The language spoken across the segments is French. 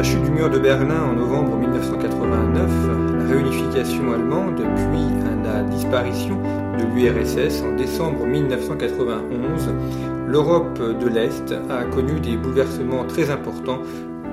la chute du mur de Berlin en novembre 1989, la réunification allemande, puis la disparition de l'URSS en décembre 1991, l'Europe de l'Est a connu des bouleversements très importants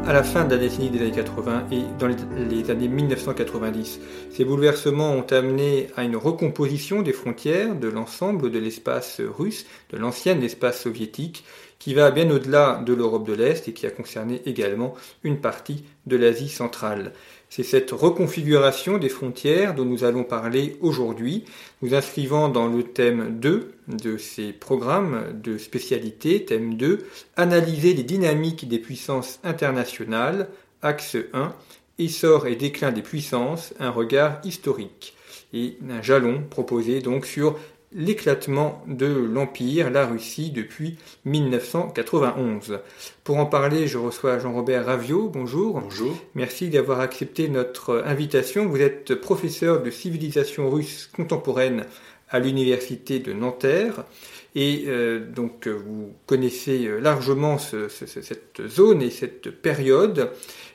à la fin de la décennie des années 80 et dans les années 1990. Ces bouleversements ont amené à une recomposition des frontières de l'ensemble de l'espace russe, de l'ancien espace soviétique, qui va bien au-delà de l'Europe de l'Est et qui a concerné également une partie de l'Asie centrale. C'est cette reconfiguration des frontières dont nous allons parler aujourd'hui, nous inscrivant dans le thème 2 de ces programmes de spécialité, thème 2, analyser les dynamiques des puissances internationales, axe 1, essor et déclin des puissances, un regard historique, et un jalon proposé donc sur l'éclatement de l'Empire, la Russie, depuis 1991. Pour en parler, je reçois Jean-Robert Ravio. Bonjour. Bonjour. Merci d'avoir accepté notre invitation. Vous êtes professeur de civilisation russe contemporaine à l'université de Nanterre. Et euh, donc vous connaissez largement cette zone et cette période.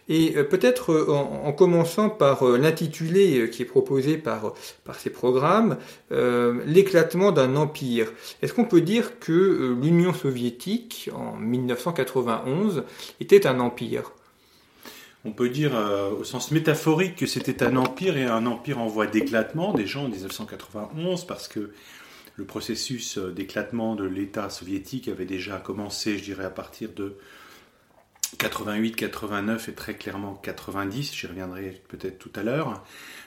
Et euh, peut-être euh, en, commençant par l'intitulé qui est proposé par, par ces programmes, l'éclatement d'un empire. Est-ce qu'on peut dire que l'Union soviétique, en 1991, était un empire? On peut dire au sens métaphorique que c'était un empire et un empire en voie d'éclatement déjà en 1991 parce que le processus d'éclatement de l'État soviétique avait déjà commencé, je dirais, à partir de 88, 89 et très clairement 90, j'y reviendrai peut-être tout à l'heure.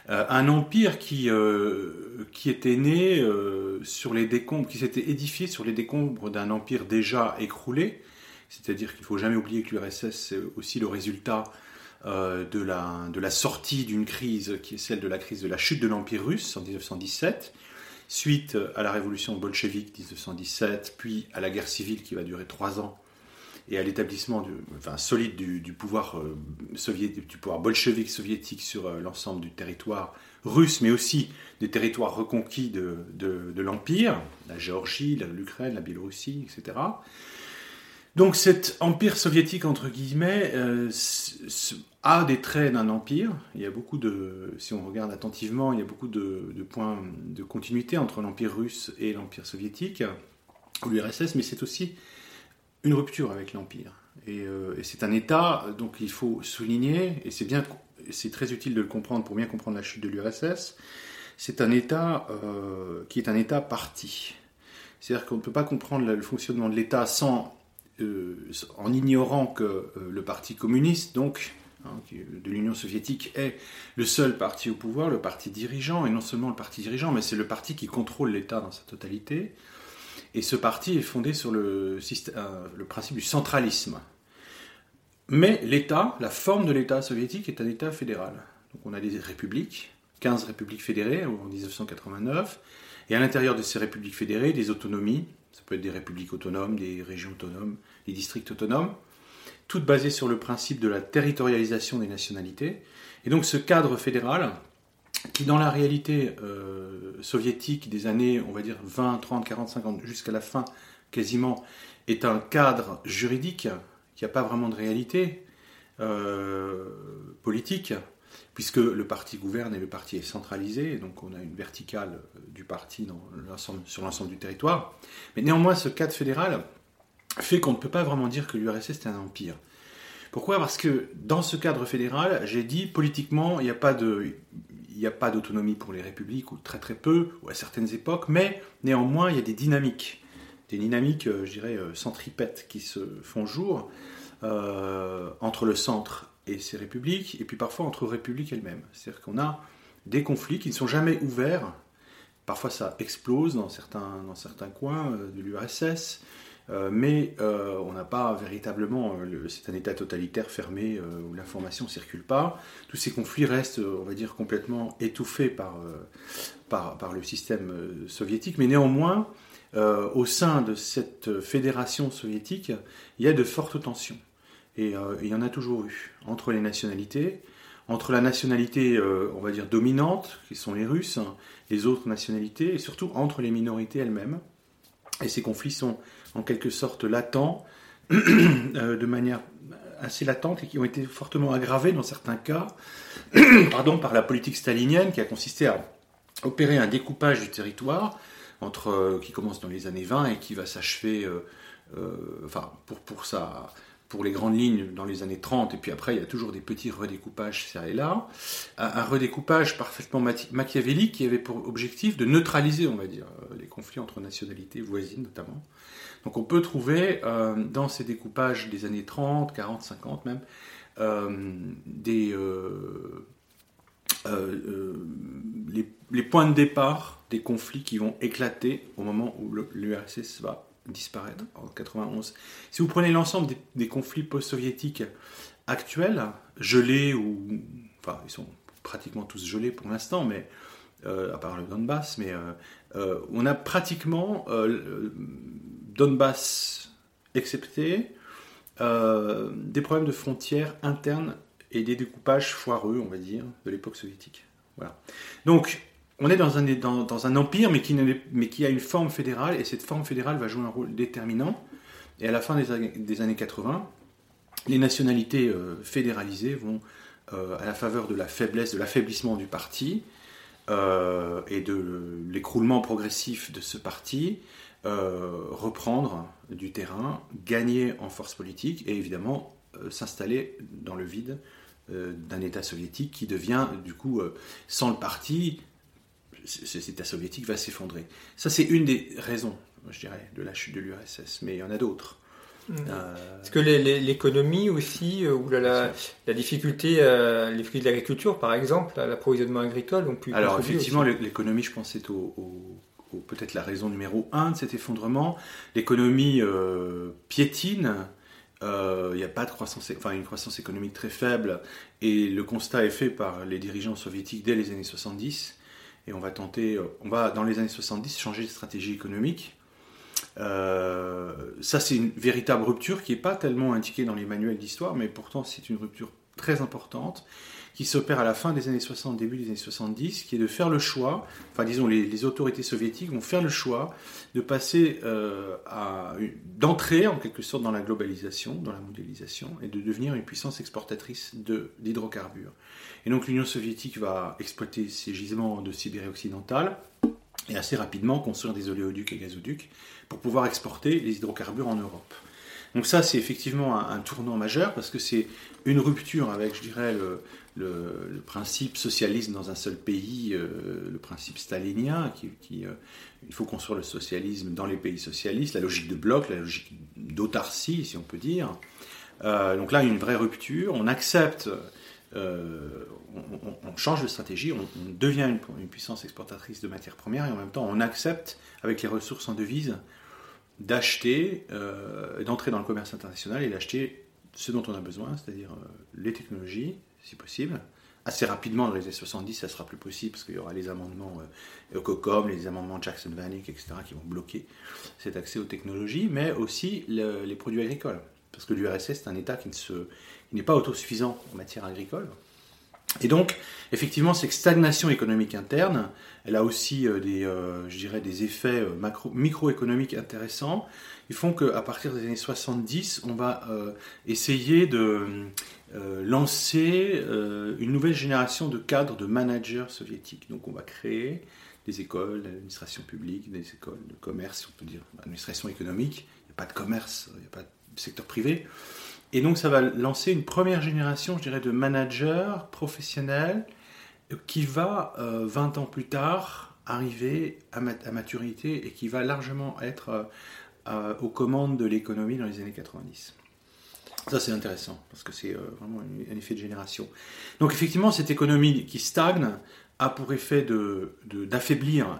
Euh, un empire qui, euh, qui était né euh, sur les décombres, qui s'était édifié sur les décombres d'un empire déjà écroulé. C'est-à-dire qu'il ne faut jamais oublier que l'URSS, c'est aussi le résultat de, la, de la sortie d'une crise qui est celle de la crise de la chute de l'Empire russe en 1917 suite à la révolution bolchevique 1917, puis à la guerre civile qui va durer trois ans, et à l'établissement solide du, pouvoir euh, soviétique, du pouvoir bolchevique soviétique sur euh, l'ensemble du territoire russe, mais aussi des territoires reconquis de, de, l'Empire, la Géorgie, l'Ukraine, la Biélorussie, etc. Donc cet empire soviétique, entre guillemets, euh, a des traits d'un empire. Il y a beaucoup de, si on regarde attentivement, il y a beaucoup de, points de continuité entre l'empire russe et l'empire soviétique, ou l'URSS, mais c'est aussi une rupture avec l'empire. Euh, et, c'est un État, donc il faut souligner, et c'est bien, c'est très utile de le comprendre pour bien comprendre la chute de l'URSS. C'est un État euh, qui est un État parti. C'est-à-dire qu'on ne peut pas comprendre le fonctionnement de l'État sans, euh, en ignorant que le Parti communiste, donc Hein, de l'Union soviétique est le seul parti au pouvoir, le parti dirigeant, et non seulement le parti dirigeant, mais c'est le parti qui contrôle l'État dans sa totalité. Et ce parti est fondé sur le, euh, le principe du centralisme. Mais l'État, la forme de l'État soviétique est un État fédéral. Donc on a des républiques, 15 républiques fédérées en 1989, et à l'intérieur de ces républiques fédérées, des autonomies, ça peut être des républiques autonomes, des régions autonomes, des districts autonomes, toutes basées sur le principe de la territorialisation des nationalités. Et donc ce cadre fédéral, qui dans la réalité euh, soviétique des années, on va dire 20, 30, 40, 50, jusqu'à la fin quasiment, est un cadre juridique qui n'a pas vraiment de réalité euh, politique, puisque le parti gouverne et le parti est centralisé, donc on a une verticale du parti sur l'ensemble du territoire. Mais néanmoins, ce cadre fédéral fait qu'on ne peut pas vraiment dire que l'URSS est un empire. Pourquoi? Parce que dans ce cadre fédéral, j'ai dit politiquement, il n'y a pas de, il n'y a pas d'autonomie pour les républiques, ou très très peu, ou à certaines époques, mais néanmoins, il y a des dynamiques, des dynamiques, je dirais, centripètes qui se font jour entre le centre et ces républiques, et puis parfois entre républiques elles-mêmes. C'est-à-dire qu'on a des conflits qui ne sont jamais ouverts. Parfois ça explose dans certains, dans certains coins euh, de l'URSS, euh, mais euh, on n'a pas véritablement, c'est un État totalitaire fermé où l'information ne circule pas. Tous ces conflits restent, on va dire, complètement étouffés par, par, le système soviétique, mais néanmoins, au sein de cette fédération soviétique, il y a de fortes tensions. Et il y en a toujours eu entre les nationalités, entre la nationalité, euh, on va dire, dominante, qui sont les Russes, les autres nationalités, et surtout entre les minorités elles-mêmes. Et ces conflits sont en quelque sorte latents, euh, de manière assez latente, et qui ont été fortement aggravés dans certains cas pardon, par la politique stalinienne, qui a consisté à opérer un découpage du territoire, entre, euh, qui commence dans les années 20 et qui va s'achever, enfin, pour, pour sa pour les grandes lignes dans les années 30, et puis après il y a toujours des petits redécoupages ça et là. Un, redécoupage parfaitement machiavélique qui avait pour objectif de neutraliser, on va dire, euh, les conflits entre nationalités voisines notamment. Donc on peut trouver euh, dans ces découpages des années 30, 40, 50 même, euh, des, les, points de départ des conflits qui vont éclater au moment où l'URSS va disparaître en 91. Si vous prenez l'ensemble des, conflits post-soviétiques actuels, gelés ou... Enfin, ils sont pratiquement tous gelés pour l'instant, mais euh, à part le Donbass, mais euh, euh, on a pratiquement Donbass excepté, des problèmes de frontières internes et des découpages foireux, on va dire, de l'époque soviétique. Voilà. Donc, on est dans un, dans, un empire, mais qui, mais qui, a une forme fédérale, et cette forme fédérale va jouer un rôle déterminant. Et à la fin des, années 80, les nationalités euh, fédéralisées vont, euh, à la faveur de la faiblesse, de l'affaiblissement du parti, euh, et de l'écroulement progressif de ce parti, reprendre du terrain, gagner en force politique, et évidemment s'installer dans le vide d'un État soviétique qui devient, du coup, sans le parti, cet État soviétique va s'effondrer. Ça, c'est une des raisons, je dirais, de la chute de l'URSS, mais il y en a d'autres. Mmh. Euh, Est-ce que l'économie aussi, euh, ou la, la, difficulté, euh, les fruits de l'agriculture par exemple, l'approvisionnement agricole ont pu Alors effectivement, l'économie, je pense, c'est au, peut-être la raison numéro un de cet effondrement. L'économie piétine, il n'y a pas de croissance, enfin une croissance économique très faible, et le constat est fait par les dirigeants soviétiques dès les années 70 et on va tenter, euh, on va dans les années 70 changer de stratégie économique. Euh, ça, c'est une véritable rupture qui n'est pas tellement indiquée dans les manuels d'histoire, mais pourtant c'est une rupture très importante qui s'opère à la fin des années 60, début des années 70, qui est de faire le choix, enfin disons les, autorités soviétiques vont faire le choix de passer euh, à, d'entrer en quelque sorte dans la globalisation, dans la mondialisation, et de devenir une puissance exportatrice d'hydrocarbures. Et donc l'Union soviétique va exploiter ces gisements de Sibérie occidentale et assez rapidement construire des oléoducs et gazoducs pour pouvoir exporter les hydrocarbures en Europe. Donc ça, c'est effectivement un, tournant majeur parce que c'est une rupture avec, je dirais, le, le, principe socialisme dans un seul pays, euh, le principe stalinien, qui, euh, il faut construire le socialisme dans les pays socialistes, la logique de bloc, la logique d'autarcie, si on peut dire. Euh, donc là, une vraie rupture. On accepte on, change de stratégie, on, devient une, puissance exportatrice de matières premières et en même temps on accepte, avec les ressources en devise, d'acheter, d'entrer dans le commerce international et d'acheter ce dont on a besoin, c'est-à-dire les technologies, si possible. Assez rapidement, dans les années 70, ça sera plus possible parce qu'il y aura les amendements COCOM, les amendements Jackson-Vanik, etc., qui vont bloquer cet accès aux technologies, mais aussi les produits agricoles. Parce que l'URSS, c'est un État qui n'est pas autosuffisant en matière agricole. Et donc, effectivement, cette stagnation économique interne, elle a aussi euh, des, euh, je dirais, des effets euh, microéconomiques intéressants. Ils font qu'à partir des années 70, on va essayer de lancer une nouvelle génération de cadres, de managers soviétiques. Donc, on va créer des écoles d'administration publique, des écoles de commerce, on peut dire, administration économique. Il n'y a pas de commerce, il n'y a pas de secteur privé. Et donc ça va lancer une première génération, je dirais, de managers professionnels qui va, 20 ans plus tard, arriver à, maturité et qui va largement être aux commandes de l'économie dans les années 90. Ça, c'est intéressant, parce que c'est vraiment un effet de génération. Donc, effectivement, cette économie qui stagne a pour effet d'affaiblir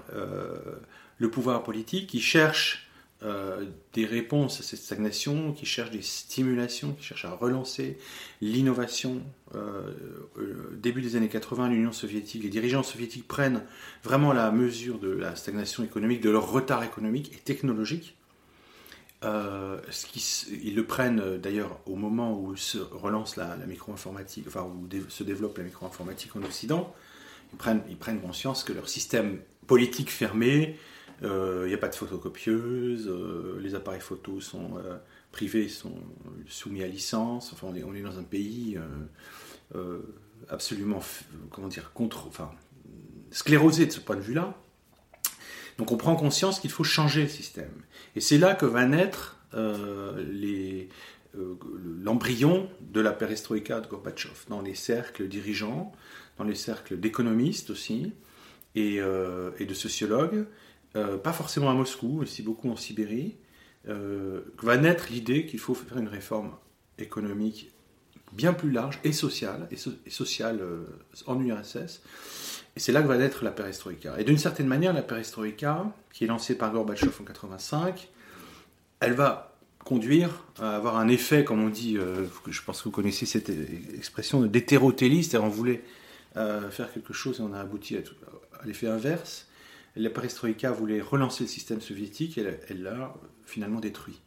le pouvoir politique, qui cherche euh, des réponses à cette stagnation, qui cherchent des stimulations, qui cherchent à relancer l'innovation. Euh, euh, début des années 80, l'Union soviétique, les dirigeants soviétiques prennent vraiment la mesure de la stagnation économique, de leur retard économique et technologique. qui, ils le prennent d'ailleurs au moment où se relance la, la micro-informatique, enfin où se développe la micro-informatique en Occident. Ils prennent, ils prennent conscience que leur système politique fermé, il euh, n'y a pas de photocopieuse, euh, les appareils photos sont euh, privés, sont soumis à licence. Enfin, on est, dans un pays absolument, comment dire, contre, enfin, sclérosé de ce point de vue-là. Donc on prend conscience qu'il faut changer le système. Et c'est là que va naître l'embryon de la perestroïka de Gorbatchev, dans les cercles dirigeants, dans les cercles d'économistes aussi, et, de sociologues, euh, pas forcément à Moscou, aussi beaucoup en Sibérie, euh, va naître l'idée qu'il faut faire une réforme économique bien plus large et sociale, et, sociale euh, en URSS. Et c'est là que va naître la perestroïka. Et d'une certaine manière, la perestroïka, qui est lancée par Gorbatchev en 85, elle va conduire à avoir un effet, comme on dit, je pense que vous connaissez cette expression d'hétérotélie, c'est-à-dire on voulait faire quelque chose et on a abouti à l'effet inverse la perestroïka voulait relancer le système soviétique et elle l'a finalement détruit.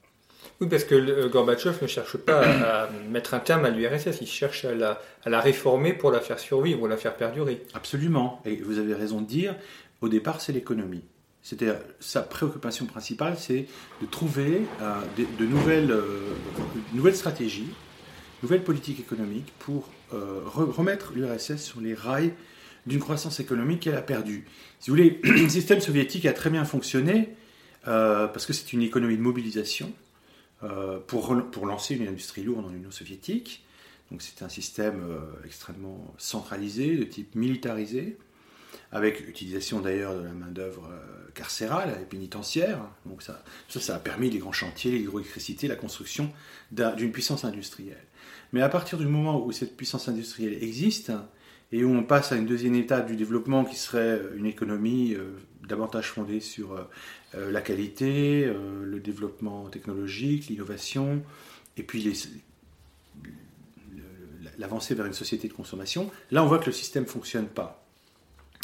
Oui, parce que euh, Gorbatchev ne cherche pas à mettre un terme à l'URSS, il cherche à la, réformer pour la faire survivre ou la faire perdurer. Absolument, et vous avez raison de dire, au départ c'est l'économie. C'était sa préoccupation principale, c'est de trouver euh, de, nouvelles, euh, nouvelles stratégies, nouvelles politiques économiques pour remettre l'URSS sur les rails d'une croissance économique qu'elle a perdue. Si vous voulez, le système soviétique a très bien fonctionné euh, parce que c'est une économie de mobilisation euh, pour, pour lancer une industrie lourde dans l'Union soviétique. Donc c'est un système euh, extrêmement centralisé, de type militarisé, avec l'utilisation d'ailleurs de la main-d'œuvre carcérale et pénitentiaire. Donc ça, ça, ça, a permis les grands chantiers, l'hydroélectricité, la construction d'une puissance industrielle. Mais à partir du moment où cette puissance industrielle existe, et où on passe à une deuxième étape du développement qui serait une économie euh, davantage fondée sur euh, euh, la qualité, le développement technologique, l'innovation, et puis l'avancée vers une société de consommation. Là, on voit que le système ne fonctionne pas.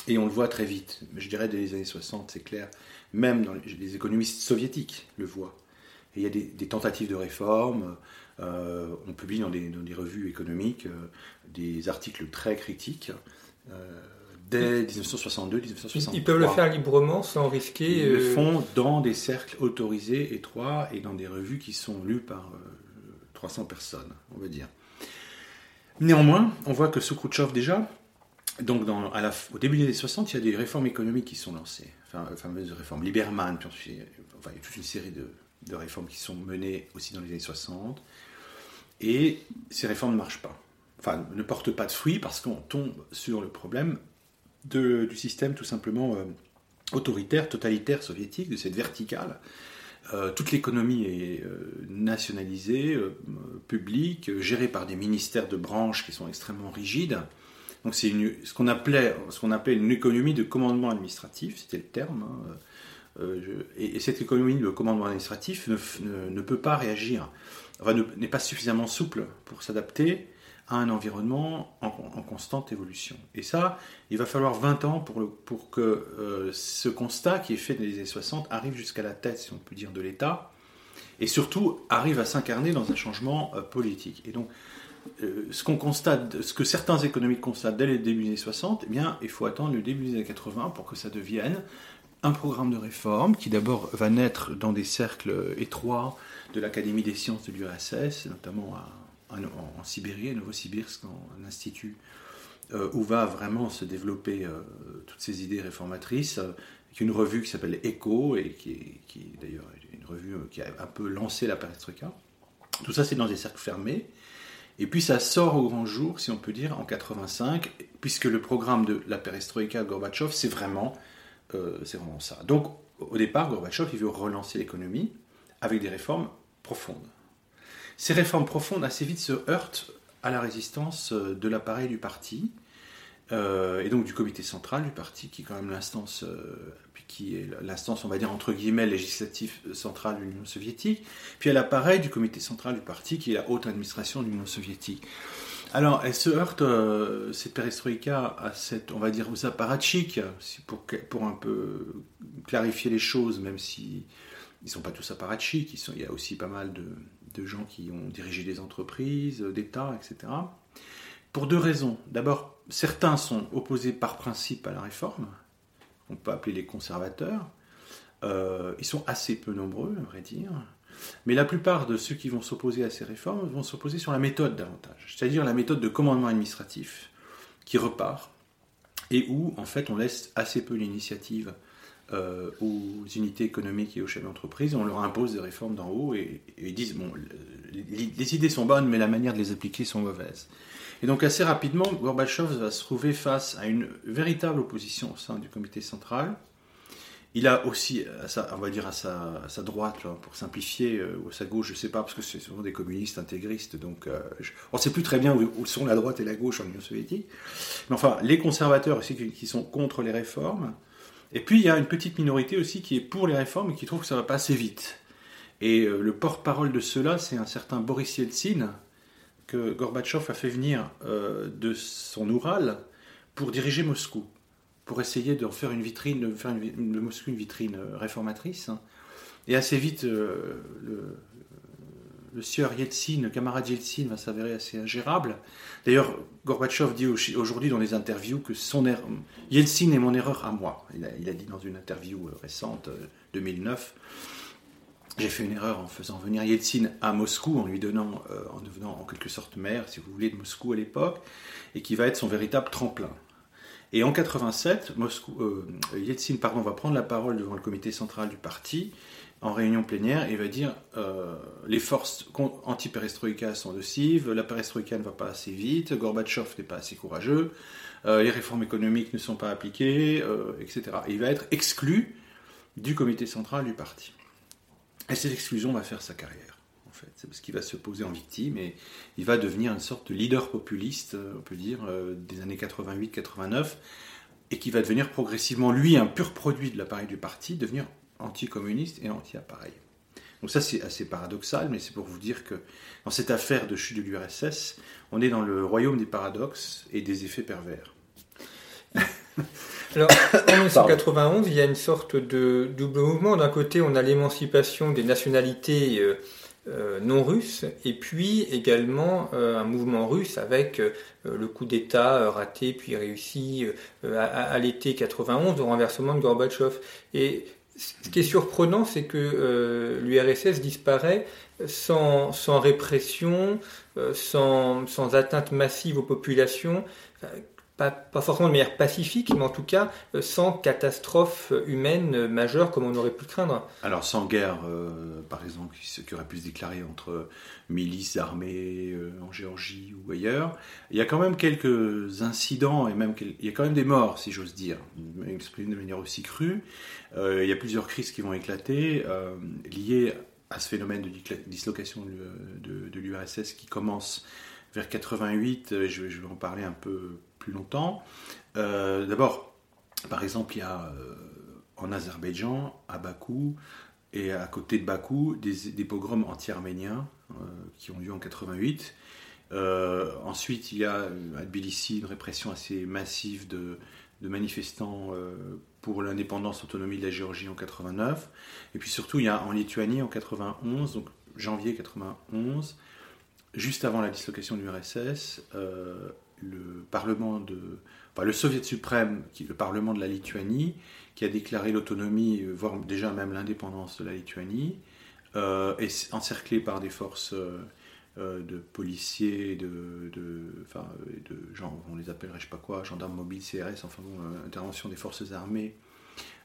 Et on le voit très vite. Je dirais dès les années 60, c'est clair. Même les, économistes soviétiques le voient. Il y a des, tentatives de réforme. On publie dans des, dans des revues économiques des articles très critiques. Euh, dès 1962-1963. Ils peuvent le faire librement sans risquer. Ils le euh, font dans des cercles autorisés, étroits, et dans des revues qui sont lues par 300 euh, personnes, on va dire. Néanmoins, on voit que sous Khrouchtchev déjà, donc dans, à la, au début des années 60, il y a des réformes économiques qui sont lancées, enfin, les fameuses réformes Lieberman, puis ensuite, enfin, il y a toute une série de, de réformes qui sont menées aussi dans les années 60, et ces réformes ne marchent pas enfin, ne porte pas de fruits parce qu'on tombe sur le problème du système tout simplement euh, autoritaire, totalitaire soviétique, de cette verticale. Euh, toute l'économie est euh, nationalisée, publique, gérée par des ministères de branches qui sont extrêmement rigides. Donc c'est ce qu'on appelait, une économie de commandement administratif, c'était le terme. Hein. et, cette économie de commandement administratif ne, peut pas réagir, n'est pas suffisamment souple pour s'adapter à un environnement en, constante évolution. Et ça, il va falloir 20 ans pour que euh, ce constat qui est fait dans les années 60 arrive jusqu'à la tête, si on peut dire, de l'État, et surtout arrive à s'incarner dans un changement euh, politique. Et donc, euh, ce qu'on constate, ce que certains économistes constatent dès le début des années 60, eh bien, il faut attendre le début des années 80 pour que ça devienne un programme de réforme qui d'abord va naître dans des cercles étroits de l'Académie des sciences de l'URSS, notamment en, Sibérie, à Novosibirsk, un institut euh, où va vraiment se développer euh, toutes ces idées réformatrices, avec une revue qui s'appelle Echo, et qui est, d'ailleurs une revue euh, qui a un peu lancé la perestroïka. Tout ça, c'est dans des cercles fermés. Et puis ça sort au grand jour, si on peut dire, en 85, puisque le programme de la perestroïka Gorbatchev, c'est vraiment, euh, c'est vraiment ça. Donc au départ, Gorbatchev, il veut relancer l'économie avec des réformes profondes. Ces réformes profondes assez vite se heurtent à la résistance euh, de l'appareil du parti, euh, et donc du comité central du parti, qui est quand même l'instance, qui est l'instance, on va dire entre guillemets, législative centrale de l'Union soviétique, puis à l'appareil du comité central du parti, qui est la haute administration de l'Union soviétique. Alors, elle se heurte, euh, cette perestroïka, à cette, on va dire, aux apparatchiks, pour, pour un peu clarifier les choses, même si ils ne sont pas tous apparatchiks, il y a aussi pas mal de, gens qui ont dirigé des entreprises, d'État, etc. Pour deux raisons. D'abord, certains sont opposés par principe à la réforme, on peut appeler les conservateurs. Euh, ils sont assez peu nombreux, à vrai dire. Mais la plupart de ceux qui vont s'opposer à ces réformes vont s'opposer sur la méthode davantage, c'est-à-dire la méthode de commandement administratif qui repart et où en fait on laisse assez peu l'initiative euh, aux unités économiques et aux chefs d'entreprise, on leur impose des réformes d'en haut et, ils disent bon, les, idées sont bonnes mais la manière de les appliquer sont mauvaises. Et donc assez rapidement, Gorbatchev va se trouver face à une véritable opposition au sein du comité central il a aussi, à sa, on va dire à sa, droite, pour simplifier, euh, ou à sa gauche, je ne sais pas, parce que c'est souvent des communistes intégristes, donc euh, on ne sait plus très bien où, sont la droite et la gauche en Union soviétique. Mais enfin, les conservateurs aussi qui, sont contre les réformes. Et puis il y a une petite minorité aussi qui est pour les réformes et qui trouve que ça va pas assez vite. Et euh, le porte-parole de cela, c'est un certain Boris Yeltsin, que Gorbatchev a fait venir de son Oural pour diriger Moscou pour essayer de faire une vitrine, de faire de Moscou une vitrine euh, réformatrice. Hein. Et assez vite, euh, le, sieur Yeltsin, le camarade Yeltsin, va s'avérer assez ingérable. D'ailleurs, Gorbatchev dit aujourd'hui dans les interviews que son er Yeltsin est mon erreur à moi. Il a, il a dit dans une interview euh, récente, 2009. J'ai fait une erreur en faisant venir Yeltsin à Moscou, en lui donnant, en devenant en quelque sorte maire, si vous voulez, de Moscou à l'époque, et qui va être son véritable tremplin. Et en 87, Moscou, euh, Yeltsin pardon, va prendre la parole devant le comité central du parti en réunion plénière et va dire euh, les forces anti-perestroïka sont nocives, la perestroïka ne va pas assez vite, Gorbatchev n'est pas assez courageux, euh, les réformes économiques ne sont pas appliquées, etc. Et il va être exclu du comité central du parti. Et cette exclusion va faire sa carrière. C'est parce qu'il va se poser en victime et il va devenir une sorte de leader populiste, euh, on peut dire, euh, des années 88-89, et qui va devenir progressivement, lui, un pur produit de l'appareil du parti, devenir anticommuniste et anti-appareil. Donc ça, c'est assez paradoxal, mais c'est pour vous dire que dans cette affaire de chute de l'URSS, on est dans le royaume des paradoxes et des effets pervers. Alors, en 1991, il y a une sorte de double mouvement. D'un côté, on a l'émancipation des nationalités euh, non russe, et puis également euh, un mouvement russe avec euh, le coup d'État raté puis réussi à, l'été 91 au renversement de Gorbatchev. Et ce qui est surprenant, c'est que l'URSS disparaît sans, sans répression, sans, sans, atteinte massive aux populations pas, forcément de manière pacifique, mais en tout cas euh, sans catastrophe humaine majeure comme on aurait pu craindre. Alors sans guerre, euh, par exemple, qui aurait pu se déclarer entre milices armées euh, en Géorgie ou ailleurs, il y a quand même quelques incidents et même il y a quand même des morts, si j'ose dire, exprimé de manière aussi crue. il y a plusieurs crises qui vont éclater liées à ce phénomène de dislocation de l'URSS qui commence vers 88, je vais, je vais en parler un peu longtemps. Euh, d'abord, par exemple, il y a euh, en Azerbaïdjan, à Bakou, et à côté de Bakou, des, pogroms anti-arméniens euh, qui ont lieu en 88. ensuite, il y a à Tbilissi une répression assez massive de, manifestants pour l'indépendance, autonomie de la Géorgie en 89. Et puis surtout, il y a en Lituanie en 91, donc janvier 91, juste avant la dislocation du RSS, le Parlement de, le Soviet suprême, le Parlement de la Lituanie, qui a déclaré l'autonomie, euh, voire déjà même l'indépendance de la Lituanie, euh, est encerclé par des forces euh, de policiers, de, enfin, on les appellerait je sais pas quoi, gendarmes mobiles, CRS, enfin bon, intervention des forces armées,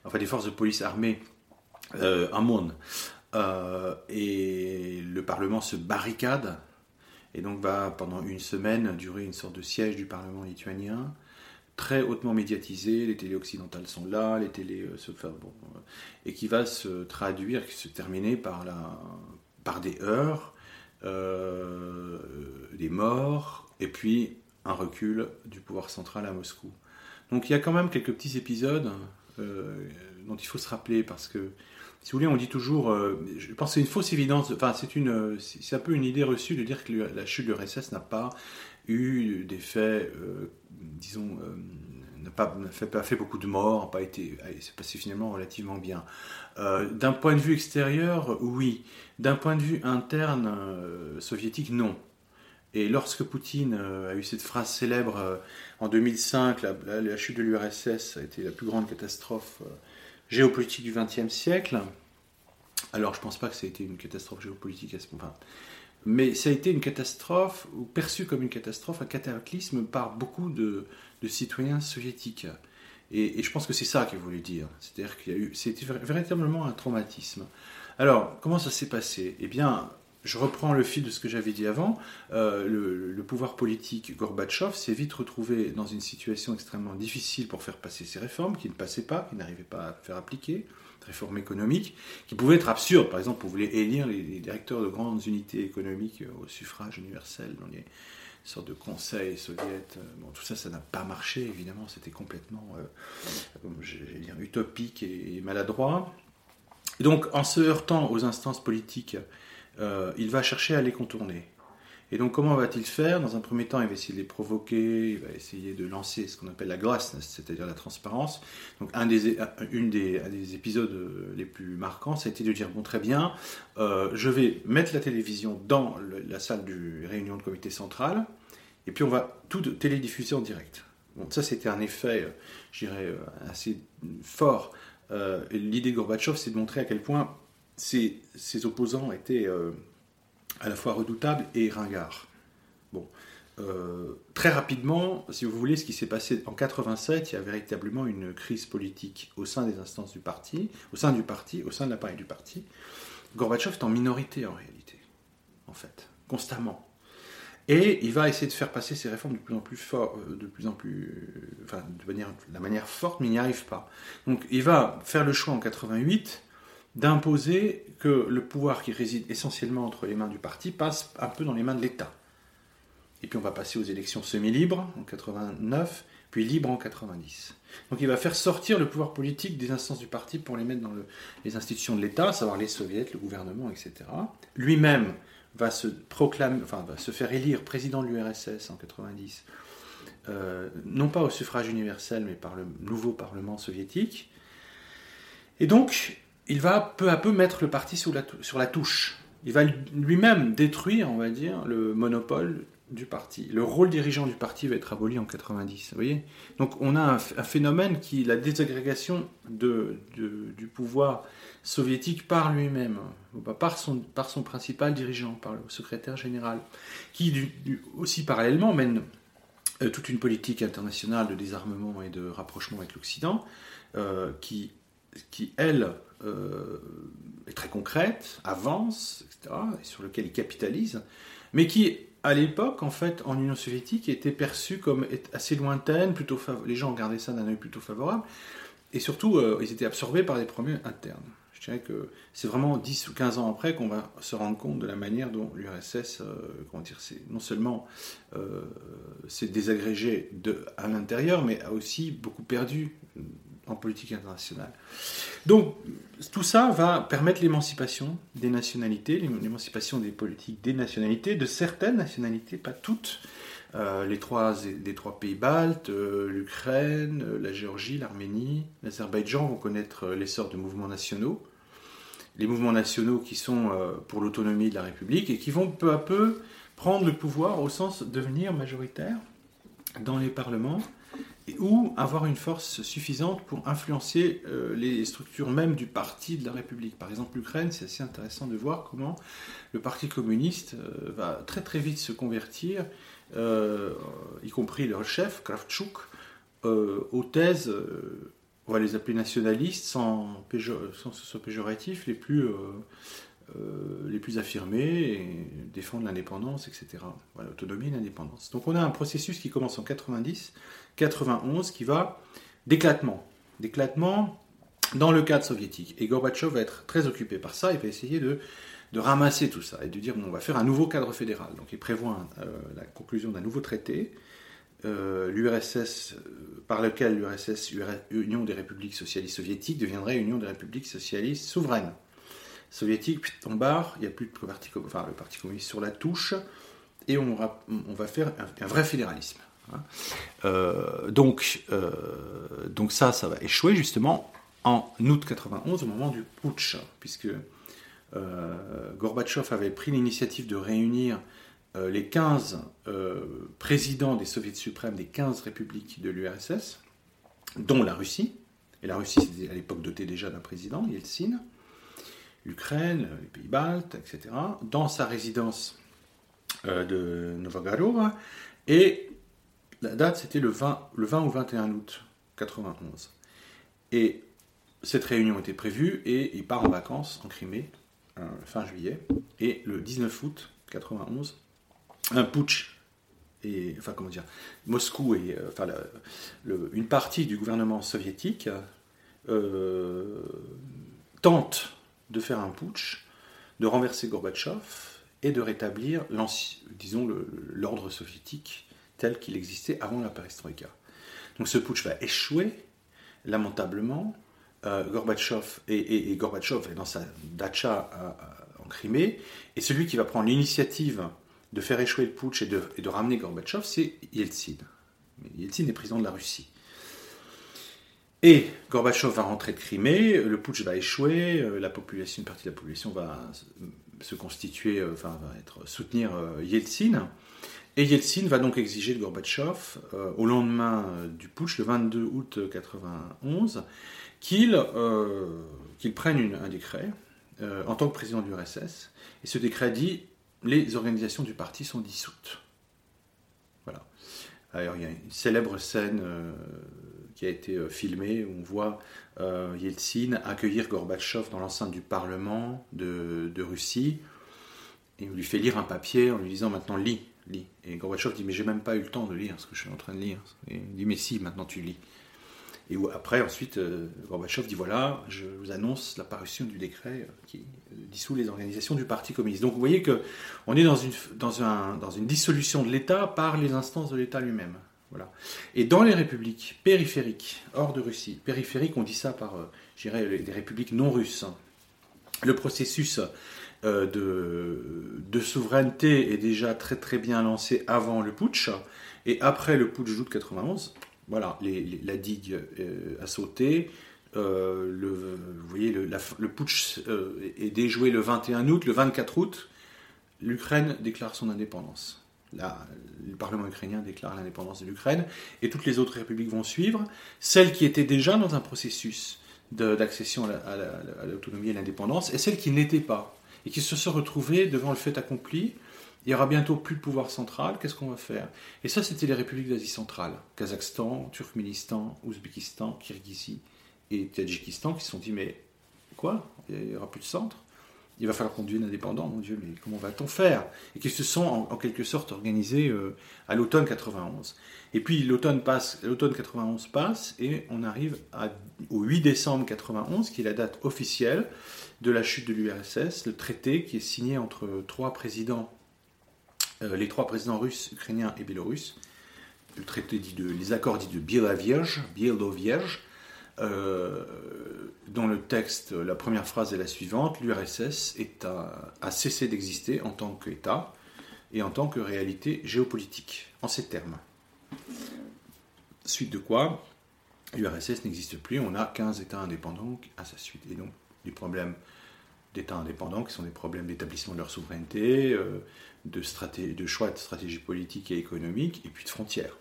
enfin des forces de police armées à monde. et le Parlement se barricade et donc va pendant une semaine durer une sorte de siège du Parlement lituanien, très hautement médiatisé, les télés occidentales sont là, les télés euh, se bon, euh, et qui va se traduire, se terminer par, la, par des heurts, euh, des morts, et puis un recul du pouvoir central à Moscou. Donc il y a quand même quelques petits épisodes dont il faut se rappeler parce que si vous voulez, on dit toujours, je pense que c'est une fausse évidence, enfin c'est une, c'est un peu une idée reçue de dire que la chute de l'URSS n'a pas eu des faits, euh, disons, euh, n'a pas, fait, pas, fait, beaucoup de morts, pas été, c'est passé finalement relativement bien. Euh, d'un point de vue extérieur, oui. D'un point de vue interne soviétique, non. Et lorsque Poutine a eu cette phrase célèbre en 2005, la, la chute de l'URSS a été la plus grande catastrophe géopolitique du XXe siècle. Alors, je ne pense pas que ça a été une catastrophe géopolitique à ce moment. là mais ça a été une catastrophe, ou perçu comme une catastrophe, un cataclysme par beaucoup de, citoyens soviétiques. Et, je pense que c'est ça qu'il voulait dire. C'est-à-dire qu'il y a eu, c'était véritablement un traumatisme. Alors, comment ça s'est passé? Eh bien, je reprends le fil de ce que j'avais dit avant. Euh, le, pouvoir politique Gorbatchev s'est vite retrouvé dans une situation extrêmement difficile pour faire passer ses réformes, qui ne passaient pas, qui n'arrivaient pas à faire appliquer réforme économique, qui pouvait être absurde. Par exemple, on voulait élire les, directeurs de grandes unités économiques au suffrage universel dans les sortes de conseils soviétiques. Bon, tout ça, ça n'a pas marché, évidemment, c'était complètement, euh, dire, utopique et, maladroit. donc, en se heurtant aux instances politiques, euh, il va chercher à les contourner. Et donc, comment va-t-il faire? Dans un premier temps, il va essayer de les provoquer, il va essayer de lancer ce qu'on appelle la grâce, c'est-à-dire la transparence. Donc, un des, une des, des, épisodes euh, les plus marquants, ça a été de dire bon, très bien, euh, je vais mettre la télévision dans la salle de réunion de comité central, et puis on va tout télédiffuser en direct. Bon, ça, c'était un effet, je dirais, assez fort. L'idée de Gorbatchev, c'est de montrer à quel point ses, opposants étaient à la fois redoutable et ringard. Bon. Euh, très rapidement, si vous voulez, ce qui s'est passé en 87, il y a véritablement une crise politique au sein des instances du parti, au sein du parti, au sein de l'appareil du parti. Gorbatchev est en minorité en réalité, en fait, constamment. Et il va essayer de faire passer ses réformes de plus en plus fort, euh, de plus en plus, enfin, de manière, de la manière forte, mais il n'y arrive pas. Donc, il va faire le choix en 88 d'imposer que le pouvoir qui réside essentiellement entre les mains du parti passe un peu dans les mains de l'État. Et puis on va passer aux élections semi-libres en 89, puis libres en 90. Donc il va faire sortir le pouvoir politique des instances du parti pour les mettre dans les institutions de l'État, à savoir les soviets, le gouvernement, etc. Lui-même va se proclamer, enfin va se faire élire président de l'URSS en 90, euh, non pas au suffrage universel, mais par le nouveau Parlement soviétique. Et donc, il va peu à peu mettre le parti sur la, sur la touche. Il va lui-même détruire, on va dire, le monopole du parti. Le rôle dirigeant du parti va être aboli en 90. Vous voyez? Donc on a un, phénomène qui la désagrégation du pouvoir soviétique par lui-même, par son, par son principal dirigeant, par le secrétaire général, qui aussi parallèlement mène euh, toute une politique internationale de désarmement et de rapprochement avec l'Occident, euh, qui, qui, elle, est très concrète, avance, etc., et sur lequel il capitalise, mais qui, à l'époque, en fait, en Union soviétique, était perçue comme assez lointaine, plutôt les gens regardaient ça d'un œil plutôt favorable, et surtout, euh, ils étaient absorbés par des problèmes internes. Je dirais que c'est vraiment 10 ou 15 ans après qu'on va se rendre compte de la manière dont l'URSS, euh, comment dire, non seulement s'est désagrégé de, à l'intérieur, mais a aussi beaucoup perdu en politique internationale. Donc tout ça va permettre l'émancipation des nationalités, l'émancipation des politiques des nationalités, de certaines nationalités, pas toutes. Euh, les, trois, les trois pays baltes, euh, l'Ukraine, euh, la Géorgie, l'Arménie, l'Azerbaïdjan vont connaître l'essor de mouvements nationaux. Les mouvements nationaux qui sont pour l'autonomie de la République et qui vont peu à peu prendre le pouvoir au sens de devenir majoritaires dans les parlements ou avoir une force suffisante pour influencer euh, les structures même du parti de la République. Par exemple, l'Ukraine, c'est assez intéressant de voir comment le Parti communiste euh, va très très vite se convertir, euh, y compris leur chef, Kravchuk, aux thèses, on va les appeler nationalistes, sans, sans ce soit péjoratif, les plus les et défendre l'indépendance, etc. L'autonomie et l'indépendance. Donc on a un processus qui commence en 90, 91, qui va d'éclatement. D'éclatement dans le cadre soviétique. Et Gorbatchev va être très occupé par ça, il va essayer de, de ramasser tout ça et de dire on va faire un nouveau cadre fédéral. Donc il prévoit la conclusion d'un nouveau traité euh, l'URSS, euh, par lequel l'URSS, Union des républiques socialistes soviétiques, deviendrait Union des républiques socialistes souveraines. Soviétique, puis en barre, il n'y a plus de parti, enfin, le Parti communiste sur la touche, et on, on va faire un, vrai fédéralisme. Hein. Euh, donc, donc ça, ça va échouer justement en août 91 au moment du putsch, puisque Gorbatchev avait pris l'initiative de réunir euh, les 15 euh, présidents des soviets suprêmes des 15 républiques de l'URSS, dont la Russie, et la Russie c'était à l'époque dotée déjà d'un président, Yeltsin, l'Ukraine, les pays baltes, etc., dans sa résidence euh, de Novogorod, et la date c'était le 20, le 20 ou 21 août 91. Et cette réunion était prévue et il part en vacances en Crimée fin juillet. Et le 19 août 91, un putsch et enfin comment dire, Moscou et euh, une partie du gouvernement soviétique euh, tente de faire un putsch, de renverser Gorbatchev et de rétablir disons l'ordre soviétique tel qu'il existait avant la perestroïka. Donc ce putsch va échouer lamentablement. Euh, Gorbatchev et, Gorbatchev est dans sa dacha en Crimée et celui qui va prendre l'initiative de faire échouer le putsch et de, ramener Gorbatchev, c'est Yeltsin. Yeltsin est président de la Russie. Et Gorbatchev va rentrer de Crimée, le putsch va échouer, euh, la population, une partie de la population va se constituer, euh, enfin va être, soutenir euh, Yeltsin. Et Yeltsin va donc exiger de Gorbatchev, au lendemain du putsch, le 22 août 1991, qu'il prenne un décret en tant que président du RSS. Et ce décret dit les organisations du parti sont dissoutes. Voilà. Alors il y a une célèbre scène euh, qui a été euh, filmée où on voit euh, Yeltsin accueillir Gorbatchev dans l'enceinte du Parlement de, Russie et on lui fait lire un papier en lui disant maintenant lis, Et Gorbatchev dit mais j'ai même pas eu le temps de lire ce que je suis en train de lire. Et il dit mais si maintenant tu lis. Et après, ensuite, euh, Gorbatchev dit voilà, je vous annonce la parution du décret euh, qui dissout les organisations du Parti communiste. Donc vous voyez qu'on est dans une, dissolution de l'État par les instances de l'État lui-même. Voilà. Et dans les républiques périphériques, hors de Russie, périphériques, on dit ça par, euh, je dirais, les, républiques non russes, hein. le processus de, de, souveraineté est déjà très très bien lancé avant le putsch, et après le putsch d'août 91, voilà, la digue euh, a sauté. Euh, le, vous voyez, le, putsch euh, est déjoué le 21 août. Le 24 août, l'Ukraine déclare son indépendance. le Parlement ukrainien déclare l'indépendance de l'Ukraine et toutes les autres républiques vont suivre. Celles qui étaient déjà dans un processus d'accession à l'autonomie et à l'indépendance et celles qui n'étaient pas et qui se sont retrouvées devant le fait accompli. Il y aura bientôt plus de pouvoir central, qu'est-ce qu'on va faire? Et ça, c'était les républiques d'Asie centrale, Kazakhstan, Turkménistan, Ouzbékistan, Kirghizie et Tadjikistan, qui se sont dit, mais quoi? Il n'y aura plus de centre? Il va falloir qu'on devienne indépendant, mon Dieu, mais comment va-t-on faire? Et qui se sont en, quelque sorte organisés euh, à l'automne 91. Et puis l'automne passe, l'automne 91 passe et on arrive au 8 décembre 91, qui est la date officielle de la chute de l'URSS, le traité qui est signé entre trois présidents euh, les trois présidents russes, ukrainiens et biélorusses, le traité dit de, les accords dits de Bielavierge, Bielovierge, euh, dont le texte, la première phrase est la suivante l'URSS a, cessé d'exister en tant qu'État et en tant que réalité géopolitique, en ces termes. Suite de quoi, l'URSS n'existe plus, on a 15 États indépendants à sa suite. Et donc, des problèmes d'États indépendants qui sont des problèmes d'établissement de leur souveraineté, euh, de, choix de stratégie politique et économique, et puis de frontières.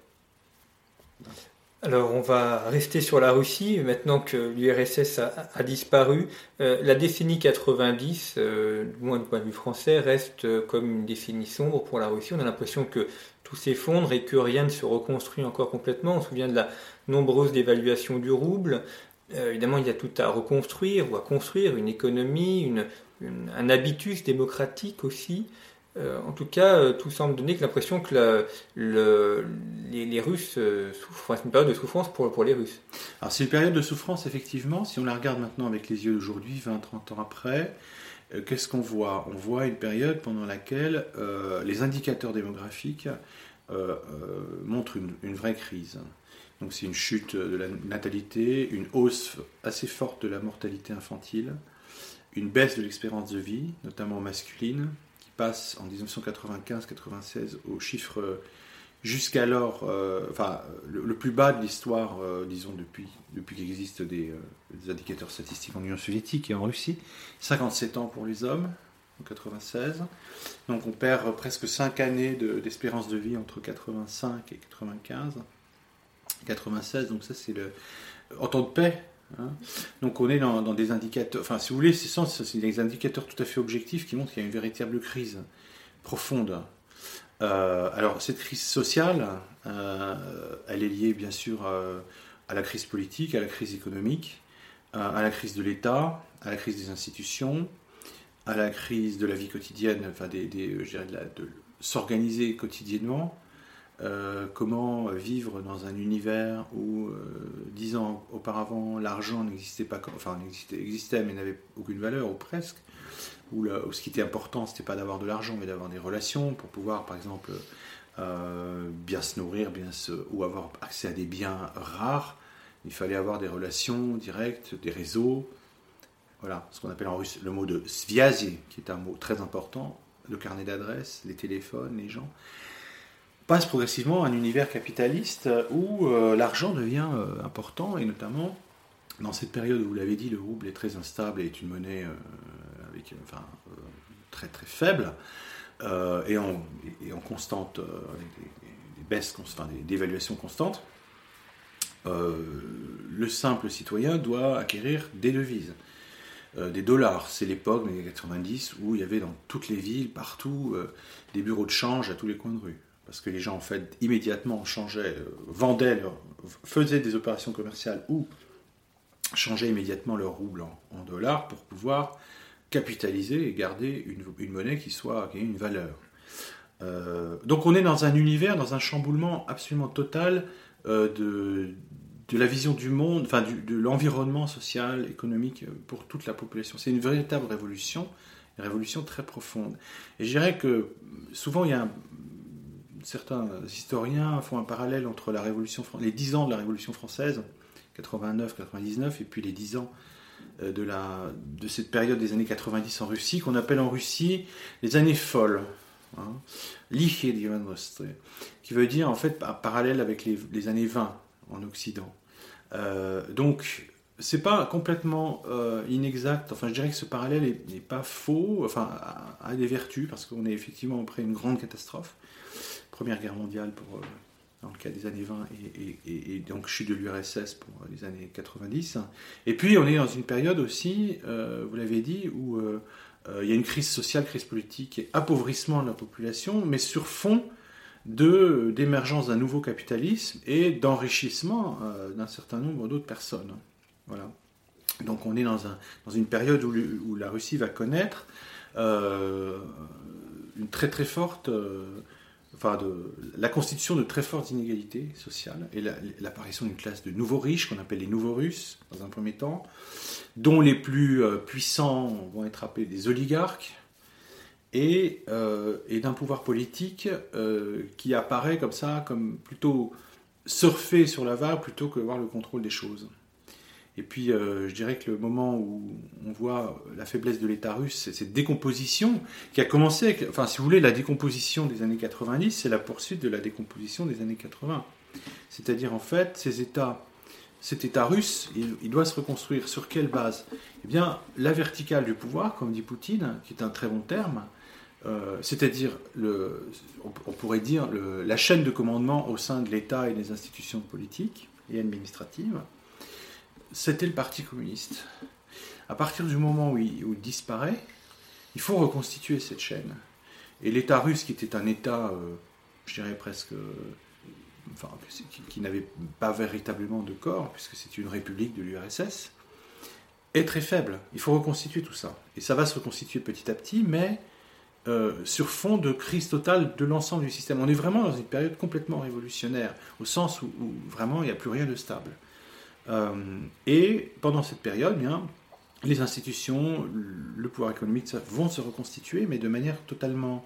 Alors on va rester sur la Russie, maintenant que l'URSS a, disparu. Euh, la décennie 90, euh, du moins du point de vue français, reste comme une décennie sombre pour la Russie. On a l'impression que tout s'effondre et que rien ne se reconstruit encore complètement. On se souvient de la nombreuse dévaluation du rouble. Évidemment, il y a tout à reconstruire ou à construire, une économie, un habitus démocratique aussi. Euh, en tout cas, euh, tout semble donner l'impression que les, Russes euh, souffrent. c'est une période de souffrance pour, les Russes. Alors c'est une période de souffrance, effectivement. Si on la regarde maintenant avec les yeux d'aujourd'hui, 20-30 ans après, qu'est-ce qu'on voit? On voit une période pendant laquelle les indicateurs démographiques montrent une, vraie crise. Donc c'est une chute de la natalité, une hausse assez forte de la mortalité infantile, une baisse de l'espérance de vie, notamment masculine, passe en 1995-96 au chiffre jusqu'alors, euh, enfin, le, plus bas de l'histoire, euh, disons, depuis, depuis qu'il existe des, euh, indicateurs statistiques en Union soviétique et en Russie. 57 ans pour les hommes, en 96. Donc on perd presque 5 années d'espérance de, vie entre 85 et 95. 96, donc ça c'est le... En temps de paix, Hein. Donc on est dans, des indicateurs, enfin si vous voulez, c'est des indicateurs tout à fait objectifs qui montrent qu'il y a une véritable crise profonde. Euh, alors cette crise sociale, euh, elle est liée bien sûr euh, à la crise politique, à la crise économique, à la crise de l'État, à la crise des institutions, à la crise de la vie quotidienne, enfin des, de s'organiser quotidiennement, euh, comment vivre dans un univers où, euh, dix ans auparavant, l'argent n'existait pas, enfin existait, existait mais n'avait aucune valeur, ou presque, où, ce qui était important, c'était pas d'avoir de l'argent, mais d'avoir des relations pour pouvoir, par exemple, euh, bien se nourrir, bien se, ou avoir accès à des biens rares. Il fallait avoir des relations directes, des réseaux. Voilà, ce qu'on appelle en russe le mot de sviazi, qui est un mot très important, le carnet d'adresses, les téléphones, les gens passe progressivement à un univers capitaliste où euh, l'argent devient euh, important et notamment dans cette période où vous l'avez dit, le rouble est très instable et est une monnaie euh, très très faible et, en, constante, des, baisses, enfin, des dévaluations constantes. le simple citoyen doit acquérir des devises. des dollars. C'est l'époque, des années 90, où il y avait dans toutes les villes, partout, des bureaux de change à tous les coins de rue parce que les gens en fait immédiatement changeaient, euh, vendaient, faisaient des opérations commerciales ou changeaient immédiatement leur rouble en, dollars pour pouvoir capitaliser et garder une, monnaie qui soit qui ait une valeur. Euh, donc on est dans un univers, dans un chamboulement absolument total euh, de, la vision du monde, enfin de l'environnement social, économique pour toute la population. C'est une véritable révolution, une révolution très profonde. Et je dirais que souvent il y a un, certains historiens font un parallèle entre la révolution, les 10 ans de la Révolution française, 89-99, et puis les 10 ans euh, de, cette période des années 90 en Russie, qu'on appelle en Russie les années folles. Hein, qui veut dire en fait parallèle avec les, années 20 en Occident. Euh, donc, c'est pas complètement euh, inexact. Enfin, je dirais que ce parallèle n'est pas faux, enfin, a, a des vertus, parce qu'on est effectivement après une grande catastrophe. Première Guerre mondiale pour, euh, dans le cas des années 20 et, donc chute de l'URSS pour les années 90. Et puis on est dans une période aussi, euh, vous l'avez dit, où euh, il y a une crise sociale, crise politique et appauvrissement de la population, mais sur fond de d'émergence d'un nouveau capitalisme et d'enrichissement d'un certain nombre d'autres personnes. Voilà. Donc on est dans, un, dans une période où, la Russie va connaître une très très forte enfin la constitution de très fortes inégalités sociales et l'apparition d'une classe de nouveaux riches qu'on appelle les nouveaux Russes dans un premier temps, dont les plus euh, puissants vont être appelés des oligarques et, euh, d'un pouvoir politique euh, qui apparaît comme ça, comme plutôt surfer sur la vague plutôt que avoir le contrôle des choses. Et puis, euh, je dirais que le moment où on voit la faiblesse de l'État russe, c'est cette décomposition qui a commencé, enfin, si vous voulez, la décomposition des années 90, c'est la poursuite de la décomposition des années 80. C'est-à-dire, en fait, ces États, cet État russe, il, doit se reconstruire sur quelle base? Eh bien, la verticale du pouvoir, comme dit Poutine, qui est un très bon terme, euh, c'est-à-dire, on, pourrait dire, la chaîne de commandement au sein de l'État et des institutions politiques et administratives c'était le Parti communiste. À partir du moment où il, disparaît, il faut reconstituer cette chaîne. Et l'État russe, qui était un État, euh, je dirais presque enfin, qui, n'avait pas véritablement de corps, puisque c'est une république de l'URSS, est très faible. Il faut reconstituer tout ça. Et ça va se reconstituer petit à petit, mais euh, sur fond de crise totale de l'ensemble du système. On est vraiment dans une période complètement révolutionnaire, au sens où, vraiment il n'y a plus rien de stable. Euh, et pendant cette période, bien, les institutions, le pouvoir économique vont se reconstituer, mais de manière totalement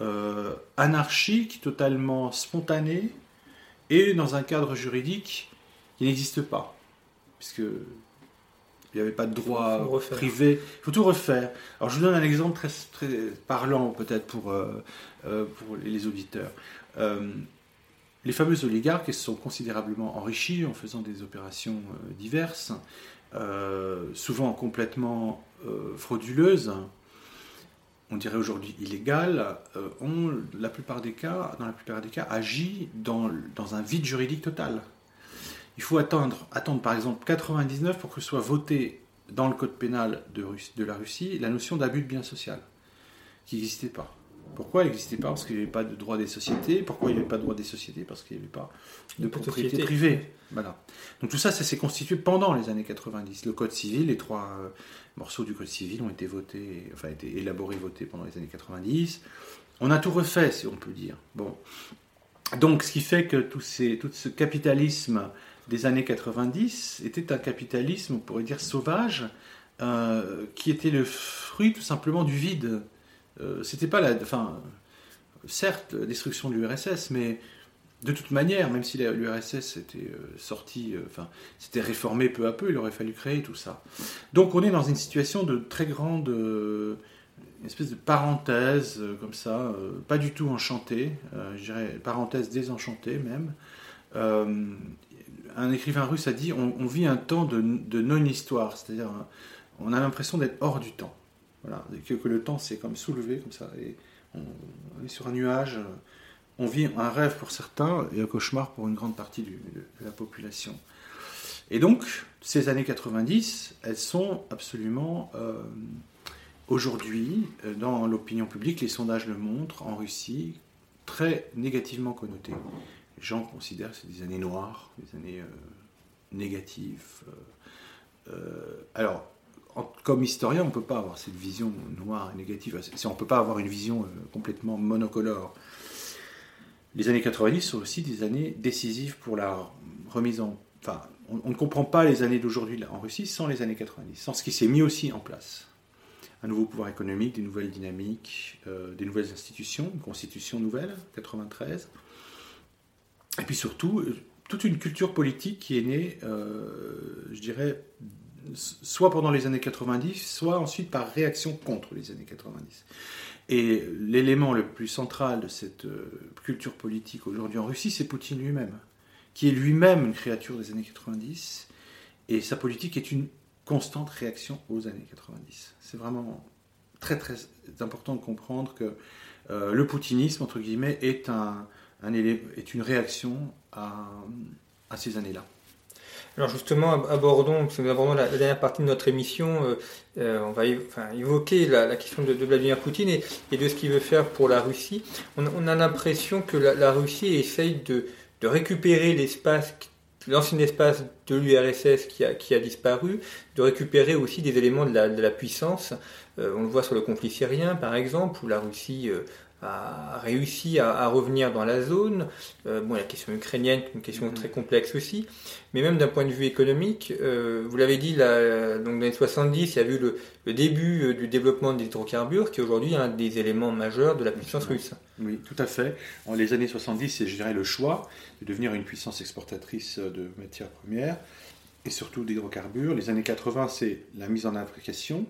euh, anarchique, totalement spontanée, et dans un cadre juridique qui n'existe pas. Puisque il n'y avait pas de droit privé. Il faut tout refaire. Alors je vous donne un exemple très, très parlant peut-être pour, euh, pour les auditeurs. Les fameux oligarques se sont considérablement enrichis en faisant des opérations diverses, souvent complètement frauduleuses, on dirait aujourd'hui illégales, euh, ont, la plupart des cas, dans la plupart des cas, agi dans, dans un vide juridique total. Il faut attendre, attendre par exemple 99 pour que soit voté dans le code pénal de, de la Russie la notion d'abus de bien social, qui n'existait pas. Pourquoi elle n'existait pas? Parce qu'il n'y avait pas de droit des sociétés. Pourquoi il n'y avait pas de droit des sociétés? Parce qu'il n'y avait pas de propriété privée. Voilà. Donc tout ça, ça s'est constitué pendant les années 90. Le Code civil, les trois euh, morceaux du Code civil ont été votés, enfin été élaborés, votés pendant les années 90. On a tout refait, si on peut dire. Bon. Donc ce qui fait que tout, ces, tout ce capitalisme des années 90 était un capitalisme, on pourrait dire, sauvage, euh, qui était le fruit tout simplement du vide euh, c'était pas la. Enfin, certes, la destruction de l'URSS, mais de toute manière, même si l'URSS était euh, sorti, euh, enfin, c'était réformé peu à peu, il aurait fallu créer tout ça. Donc on est dans une situation de très grande. une espèce de parenthèse, comme ça, pas du tout enchantée, je dirais parenthèse désenchantée même. un écrivain russe a dit on, vit un temps de non-histoire, c'est-à-dire on a l'impression d'être hors du temps. Que le temps s'est comme soulevé comme ça, et on, est sur un nuage. On vit un rêve pour certains et un cauchemar pour une grande partie de, la population. Et donc, ces années 90, elles sont absolument euh, aujourd'hui, euh, dans l'opinion publique, les sondages le montrent, en Russie, très négativement connotées. Les gens considèrent que c'est des années noires, des années euh, négatives. alors, comme historien, on ne peut pas avoir cette vision noire et négative. On ne peut pas avoir une vision euh, complètement monocolore. Les années 90 sont aussi des années décisives pour la remise en... Enfin, on, ne comprend pas les années d'aujourd'hui en Russie sans les années 90, sans ce qui s'est mis aussi en place. Un nouveau pouvoir économique, des nouvelles dynamiques, euh, des nouvelles institutions, une constitution nouvelle, 93. Et puis surtout, euh, toute une culture politique qui est née, je dirais, soit pendant les années 90, soit ensuite par réaction contre les années 90. Et l'élément le plus central de cette euh, culture politique aujourd'hui en Russie, c'est Poutine lui-même, qui est lui-même une créature des années 90, et sa politique est une constante réaction aux années 90. C'est vraiment très très important de comprendre que euh, le poutinisme, entre guillemets, est, un, est une réaction à ces années-là. Alors justement, abordons, nous abordons la, dernière partie de notre émission, euh, euh, on va évoquer la, question de, Vladimir Poutine et, de ce qu'il veut faire pour la Russie. On, a l'impression que la, Russie essaye de, récupérer l'espace, l'ancien espace de l'URSS qui a, disparu, de récupérer aussi des éléments de la, puissance. Euh, on le voit sur le conflit syrien, par exemple, où la Russie a réussi à, revenir dans la zone. Euh, bon, la question ukrainienne, une question mm-hmm. très complexe aussi, mais même d'un point de vue économique, euh, vous l'avez dit, là, donc dans les 70, il y a eu le, début euh, du développement des hydrocarbures, qui est aujourd'hui un des éléments majeurs de la puissance russe. Oui, tout à fait. En les années 70, c'est, je dirais, le choix de devenir une puissance exportatrice de matières premières et surtout d'hydrocarbures. Les années 80, c'est la mise en application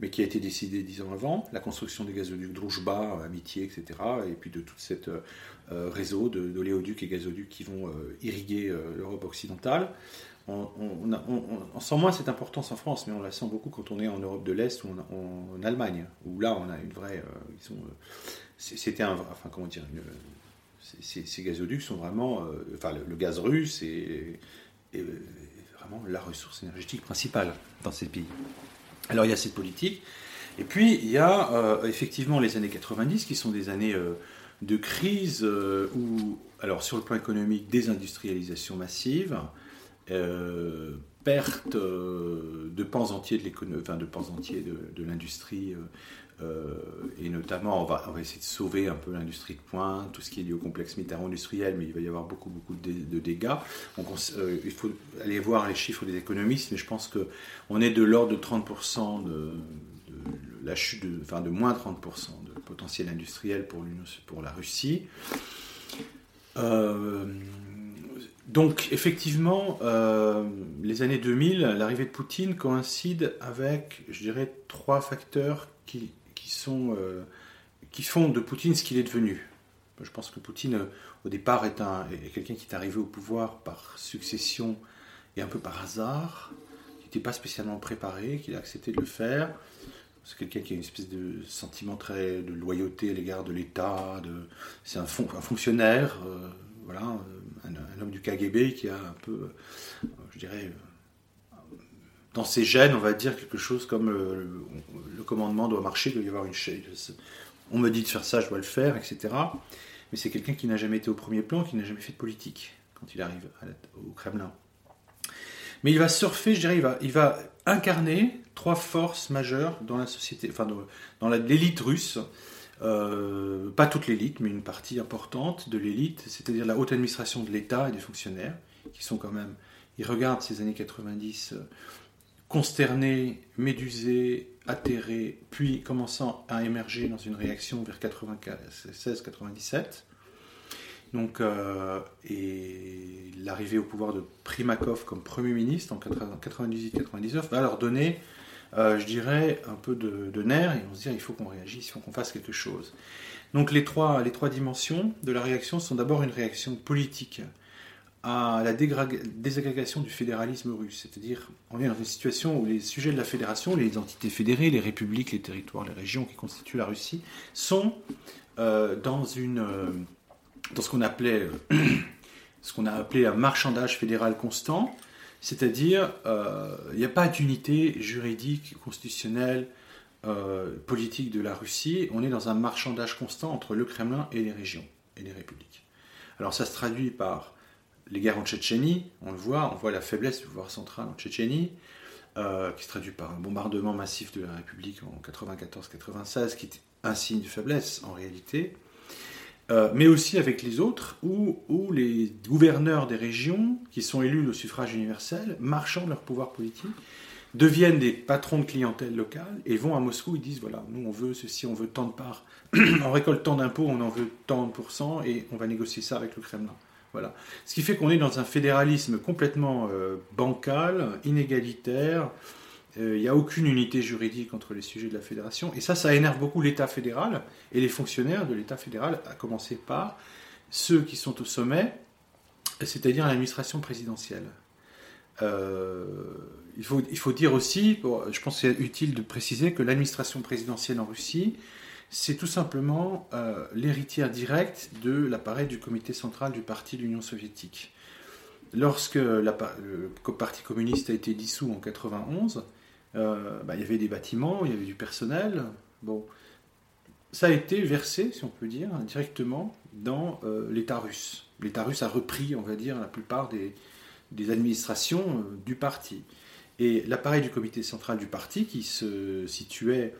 mais qui a été décidé dix ans avant, la construction des gazoducs Druzhba, Amitié, etc., et puis de tout cet euh, euh, réseau d'oléoducs et gazoducs qui vont euh, irriguer l'Europe occidentale. On, sent moins cette importance en France, mais on la sent beaucoup quand on est en Europe de l'Est ou en, Allemagne, où là on a une vraie. C'était un. Enfin, comment dire ces, gazoducs sont vraiment. enfin, le, gaz russe est vraiment la ressource énergétique principale dans ces pays. Alors il y a cette politique, et puis il y a euh, effectivement les années 90 qui sont des années euh, de crise euh, où, alors sur le plan économique, désindustrialisation massive, perte de pans entiers de enfin de pans entiers de, l'industrie, et notamment on va, essayer de sauver un peu l'industrie de pointe, tout ce qui est lié au complexe militaro-industriel, mais il va y avoir beaucoup beaucoup de, dégâts. Donc il faut aller voir les chiffres des économistes, mais je pense que on est de l'ordre de 30% de, la chute de, enfin de moins 30% de potentiel industriel pour, pour la Russie. Euh, donc effectivement, euh, les années 2000, l'arrivée de Poutine coïncide avec, je dirais, trois facteurs qui, qui sont, euh, qui font de Poutine ce qu'il est devenu. Je pense que Poutine, au départ, est, un, est quelqu'un qui est arrivé au pouvoir par succession et un peu par hasard, qui n'était pas spécialement préparé, qui a accepté de le faire. C'est quelqu'un qui a une espèce de sentiment très de loyauté à l'égard de l'État. C'est un, fonctionnaire, euh, voilà, un, homme du KGB qui a un peu, euh, je dirais, euh, dans ses gènes, on va dire quelque chose comme le, commandement doit marcher, il doit y avoir une chaise. On me dit de faire ça, je dois le faire, etc. Mais c'est quelqu'un qui n'a jamais été au premier plan, qui n'a jamais fait de politique quand il arrive au Kremlin. Mais il va surfer, je dirais, il va, il va incarner trois forces majeures dans la société, enfin dans l'élite russe. Euh, pas toute l'élite, mais une partie importante de l'élite, c'est-à-dire la haute administration de l'État et des fonctionnaires, qui sont quand même, ils regardent ces années 90 consternés, médusés, atterrés, puis commençant à émerger dans une réaction vers 96-97. Donc, euh, et l'arrivée au pouvoir de Primakov comme Premier ministre en 98-99 va leur donner, euh, je dirais, un peu de, nerfs et on se dit il faut qu'on réagisse, il faut qu'on fasse quelque chose. Donc les trois, les trois dimensions de la réaction sont d'abord une réaction politique à la désagrégation du fédéralisme russe, c'est-à-dire on est dans une situation où les sujets de la fédération, les entités fédérées, les républiques, les territoires, les régions qui constituent la Russie, sont euh, dans une dans ce qu'on appelait, euh, ce qu'on a appelé un marchandage fédéral constant, c'est-à-dire euh, il n'y a pas d'unité juridique, constitutionnelle, euh, politique de la Russie. On est dans un marchandage constant entre le Kremlin et les régions et les républiques. Alors ça se traduit par les guerres en Tchétchénie, on le voit, on voit la faiblesse du pouvoir central en Tchétchénie, qui se traduit par un bombardement massif de la République en 94-96, qui est un signe de faiblesse en réalité. Euh, mais aussi avec les autres, où, les gouverneurs des régions, qui sont élus au suffrage universel, marchant de leur pouvoir politique, deviennent des patrons de clientèle locale et vont à Moscou, ils disent voilà, nous on veut ceci, on veut tant de parts, on récolte tant d'impôts, on en veut tant de pourcents et on va négocier ça avec le Kremlin. Voilà. Ce qui fait qu'on est dans un fédéralisme complètement euh, bancal, inégalitaire, euh, il n'y a aucune unité juridique entre les sujets de la fédération. Et ça, ça énerve beaucoup l'État fédéral et les fonctionnaires de l'État fédéral, à commencer par ceux qui sont au sommet, c'est-à-dire l'administration présidentielle. Euh, il, faut, il faut dire aussi, je pense que c'est utile de préciser que l'administration présidentielle en Russie, c'est tout simplement euh, l'héritière directe de l'appareil du comité central du parti de l'Union soviétique. Lorsque le Parti communiste a été dissous en 91, euh, bah, il y avait des bâtiments, il y avait du personnel. Bon, ça a été versé, si on peut dire, directement dans euh, l'État russe. L'État russe a repris, on va dire, la plupart des, administrations du parti. Et l'appareil du comité central du parti, qui se situait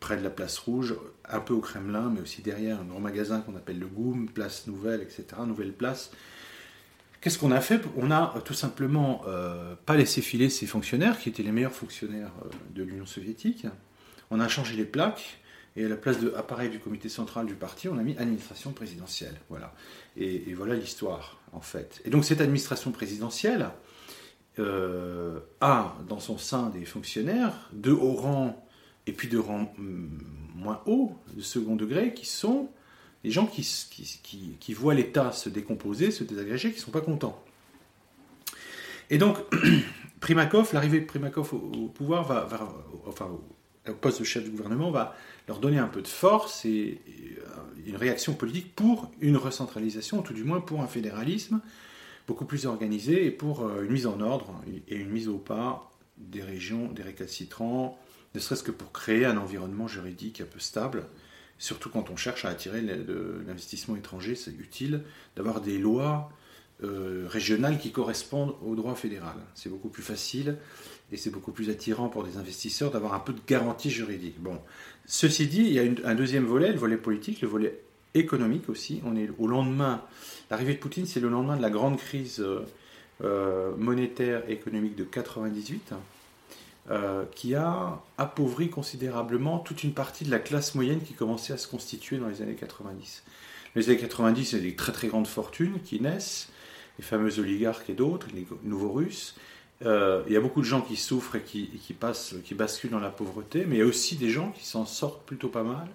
près de la place rouge, un peu au Kremlin, mais aussi derrière un grand magasin qu'on appelle le Goum, place nouvelle, etc., nouvelle place, Qu'est-ce qu'on a fait On a tout simplement euh, pas laissé filer ces fonctionnaires, qui étaient les meilleurs fonctionnaires euh, de l'Union soviétique. On a changé les plaques, et à la place de appareil du comité central du parti, on a mis administration présidentielle. Voilà. Et, voilà l'histoire, en fait. Et donc cette administration présidentielle euh, a dans son sein des fonctionnaires de haut rang et puis de rang mm, moins haut, de second degré, qui sont des gens qui, voient l'État se décomposer, se désagréger, qui ne sont pas contents. Et donc, Primakov, l'arrivée de Primakov au, pouvoir, enfin, au poste de chef du gouvernement, va leur donner un peu de force et, une réaction politique pour une recentralisation, ou tout du moins pour un fédéralisme beaucoup plus organisé et pour euh, une mise en ordre et une mise au pas des régions, des récalcitrants, ne serait-ce que pour créer un environnement juridique un peu stable Surtout quand on cherche à attirer l'investissement étranger, c'est utile d'avoir des lois euh, régionales qui correspondent au droit fédéral. C'est beaucoup plus facile et c'est beaucoup plus attirant pour des investisseurs d'avoir un peu de garantie juridique. Bon, ceci dit, il y a un deuxième volet, le volet politique, le volet économique aussi. On est au lendemain, l'arrivée de Poutine, c'est le lendemain de la grande crise euh, euh, monétaire et économique de 98. Euh, qui a appauvri considérablement toute une partie de la classe moyenne qui commençait à se constituer dans les années 90. Les années 90, il y a des très très grandes fortunes qui naissent, les fameux oligarques et d'autres, les nouveaux Russes. Euh, il y a beaucoup de gens qui souffrent et qui, qui, passent, qui basculent dans la pauvreté, mais il y a aussi des gens qui s'en sortent plutôt pas mal,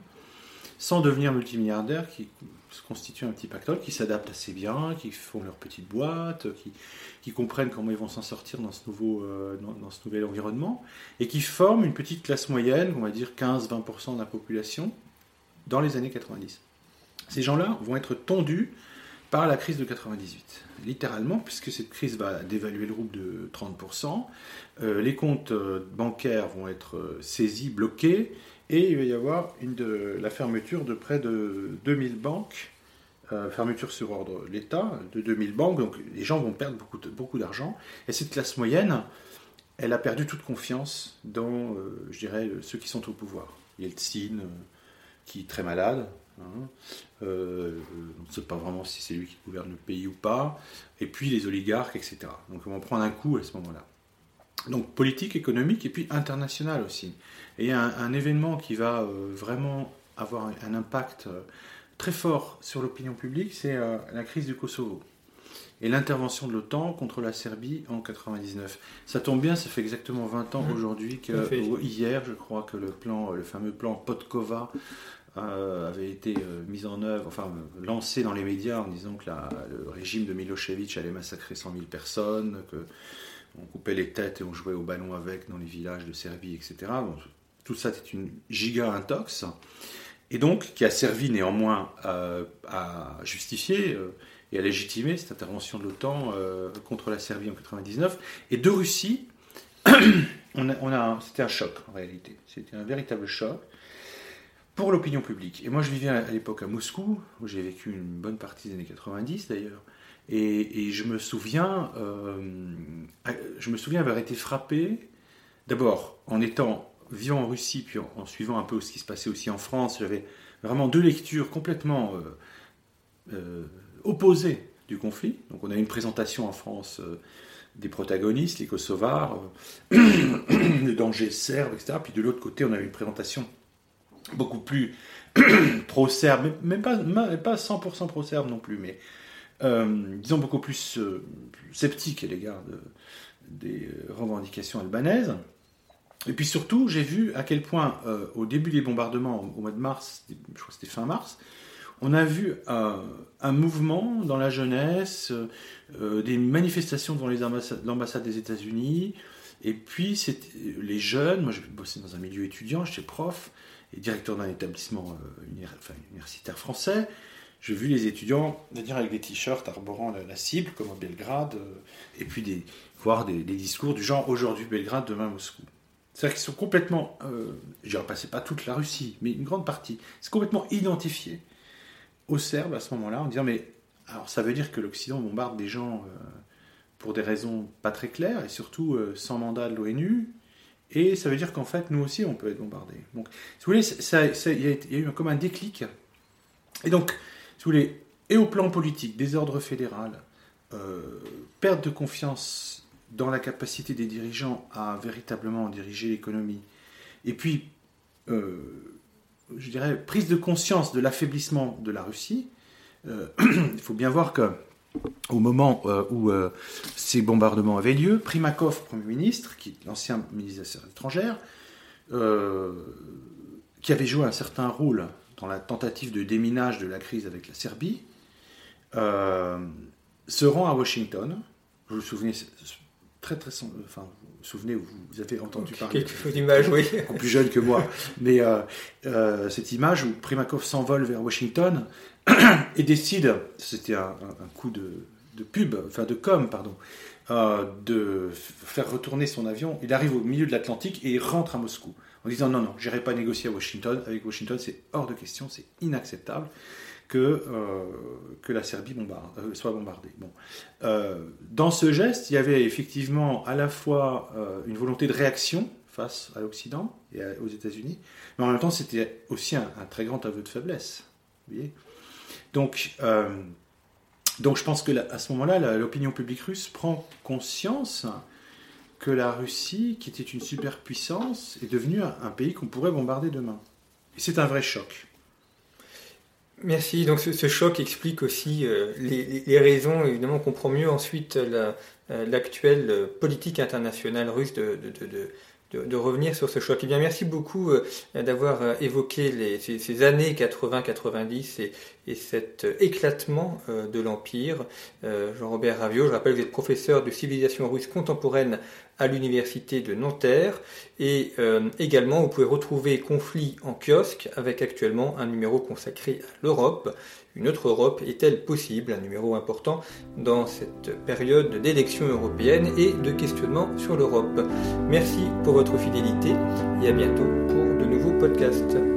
sans devenir multimilliardaires, qui se constituent un petit pactole, qui s'adaptent assez bien, qui font leur petite boîte, qui, comprennent comment ils vont s'en sortir dans ce, nouveau, euh, dans, ce nouvel environnement, et qui forment une petite classe moyenne, on va dire 15-20% de la population, dans les années 90. Ces gens-là vont être tondus par la crise de 98, littéralement, puisque cette crise va dévaluer le rouble de 30%, euh, les comptes euh, bancaires vont être saisis, bloqués, et il va y avoir la fermeture de près de 2000 banques euh, fermeture sur ordre de l'État de 2000 banques, donc les gens vont perdre beaucoup, beaucoup d'argent. Et cette classe moyenne, elle a perdu toute confiance dans, euh, je dirais, ceux qui sont au pouvoir. Yeltsin, euh, qui est très malade, hein, on ne sait pas vraiment si c'est lui qui gouverne le pays ou pas, et puis les oligarques, etc. Donc on va prendre un coup à ce moment-là. Donc politique, économique, et puis international aussi. Et il y a un, un événement qui va vraiment avoir un impact très fort sur l'opinion publique, c'est euh, la crise du Kosovo et l'intervention de l'OTAN contre la Serbie en 99. Ça tombe bien, ça fait exactement 20 ans mmh. aujourd'hui que hier, je crois que le plan, le fameux plan Podkova euh, avait été euh, mis en œuvre, enfin lancé dans les médias en disant que le régime de Milosevic allait massacrer 100 000 personnes, que on coupait les têtes et on jouait au ballon avec dans les villages de Serbie, etc. tout ça, c'est une giga intox et donc qui a servi néanmoins à justifier euh, et à légitimer cette intervention de l'OTAN euh, contre la Serbie en 99. Et de Russie, c'était un choc en réalité. C'était un véritable choc pour l'opinion publique. Et moi, je vivais à l'époque à Moscou, où j'ai vécu une bonne partie des années 90 d'ailleurs. Et, je me souviens, euh, je me souviens avoir été frappé, d'abord en étant vivant en Russie, puis en, suivant un peu ce qui se passait aussi en France, j'avais vraiment deux lectures complètement euh, euh, opposées du conflit. Donc on a une présentation en France euh, des protagonistes, les Kosovars, le danger serbe, etc. Puis de l'autre côté, on a une présentation beaucoup plus pro-serbe, même pas, pas 100% pro-serbe non plus, mais disons beaucoup plus sceptique à l'égard des revendications albanaises. Et puis surtout, j'ai vu à quel point, euh, au début des bombardements, au mois de mars, je crois que c'était fin mars, on a vu euh, un mouvement dans la jeunesse, euh, des manifestations devant l'ambassade des États-Unis, et puis les jeunes, moi j'ai bossé dans un milieu étudiant, j'étais prof et directeur d'un établissement universitaire français, j'ai vu les étudiants venir avec des t-shirts arborant la, cible, comme à Belgrade, et puis des, voir des, des discours du genre aujourd'hui Belgrade, demain Moscou. C'est-à-dire qu'ils sont complètement, euh, je ne repassais pas toute la Russie, mais une grande partie, c'est complètement identifié aux Serbes à ce moment-là, en disant mais alors ça veut dire que l'Occident bombarde des gens euh, pour des raisons pas très claires et surtout euh, sans mandat de l'ONU, et ça veut dire qu'en fait nous aussi on peut être bombardé. Donc, si vous voulez, il y, a eu comme un déclic. Et donc, si vous voulez, et au plan politique, désordre fédéral, perte de confiance dans la capacité des dirigeants à véritablement diriger l'économie, et puis, euh, je dirais, prise de conscience de l'affaiblissement de la Russie, euh, il faut bien voir que au moment euh, où ces bombardements avaient lieu, Primakov, Premier ministre, qui l'ancien ministre des Affaires étrangères, qui avait joué un certain rôle dans la tentative de déminage de la crise avec la Serbie, se rend à Washington. Vous vous souvenez très très enfin vous vous souvenez vous avez entendu parler quelque d'image oui. plus jeune que moi. Mais euh, euh, cette image où Primakov s'envole vers Washington et décide c'était un, coup de, pub enfin de com pardon euh, de faire retourner son avion. Il arrive au milieu de l'Atlantique et il rentre à Moscou en disant non, non, j'irai pas négocier à Washington. Avec Washington, c'est hors de question, c'est inacceptable que, que la Serbie bombarde, soit bombardée. Bon. dans ce geste, il y avait effectivement à la fois une volonté de réaction face à l'Occident et aux États-Unis, mais en même temps, c'était aussi un, très grand aveu de faiblesse. Donc, donc je pense que à ce moment-là, l'opinion publique russe prend conscience que la Russie, qui était une superpuissance, est devenue un, pays qu'on pourrait bombarder demain. Et c'est un vrai choc. Merci. Donc ce, choc explique aussi euh, les, raisons. Évidemment, on comprend mieux ensuite euh, l'actuelle politique internationale russe de, revenir sur ce choc. Eh bien, merci beaucoup euh, d'avoir euh, évoqué les, ces, années 80-90 et, et, cet euh, éclatement de l'Empire. Jean-Robert Ravio, je rappelle que vous êtes professeur de civilisation russe contemporaine à l'université de Nanterre et également vous pouvez retrouver Conflit en kiosque avec actuellement un numéro consacré à l'Europe une autre Europe est-elle possible? Un numéro important dans cette période d'élections européennes et de questionnement sur l'Europe. Merci pour votre fidélité et à bientôt pour de nouveaux podcasts.